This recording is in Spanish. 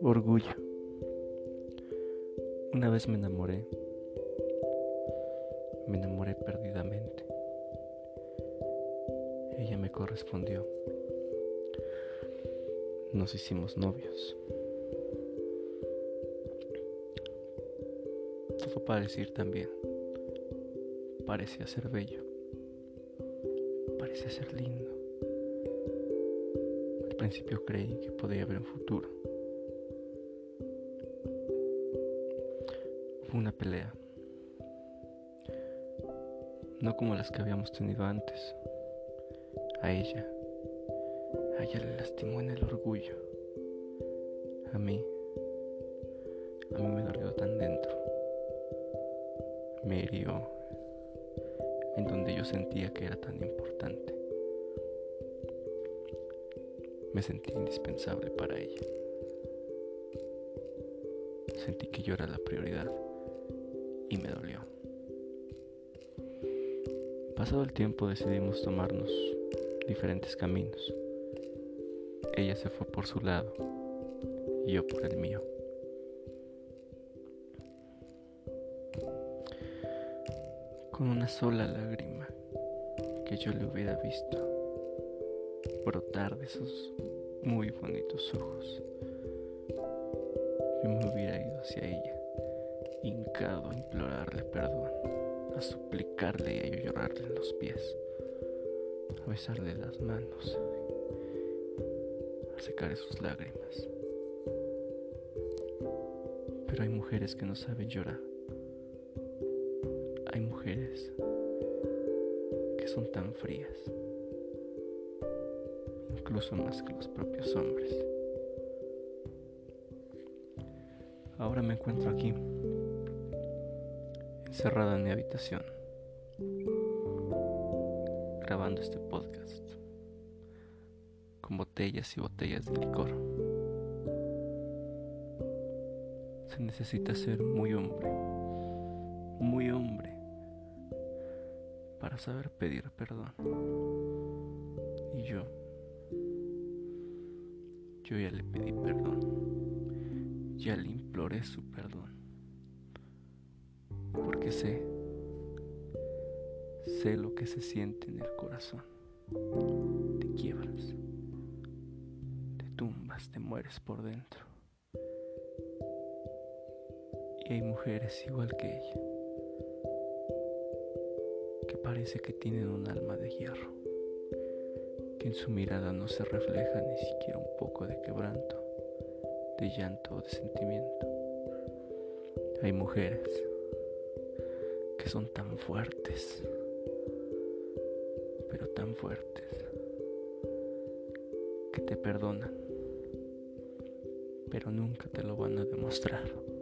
Orgullo. Una vez me enamoré. Me enamoré perdidamente. Ella me correspondió. Nos hicimos novios. Todo parecía ir tan. Parecía ser bello. Parecía ser lindo. Al principio creí que podía haber un futuro. Fue una pelea. No como las que habíamos tenido antes. A ella. A ella le lastimó en el orgullo. A mí. A mí me dolió tan dentro. Me hirió en donde yo sentía que era tan importante. Me sentí indispensable para ella. Sentí que yo era la prioridad y me dolió. Pasado el tiempo decidimos tomarnos diferentes caminos. Ella se fue por su lado y yo por el mío. Con una sola lágrima que yo le hubiera visto brotar de sus muy bonitos ojos, yo me hubiera ido hacia ella hincado a implorarle perdón, a suplicarle y a llorarle en los pies, a besarle las manos, a secar sus lágrimas. Pero hay mujeres que no saben llorar. Hay mujeres que son tan frías, incluso más que los propios hombres. Ahora me encuentro aquí encerrada en mi habitación, grabando este podcast con botellas y botellas de licor. Se necesita ser muy hombre, muy hombre, para saber pedir perdón. Y yo, yo ya le pedí perdón, ya le imploré su perdón porque sé, sé lo que se siente en el corazón. Te quiebras, te tumbas, te mueres por dentro. Y hay mujeres igual que ella, que parece que tienen un alma de hierro, que en su mirada no se refleja ni siquiera un poco de quebranto, de llanto o de sentimiento. Hay mujeres que son tan fuertes, pero tan fuertes, que te perdonan, pero nunca te lo van a demostrar.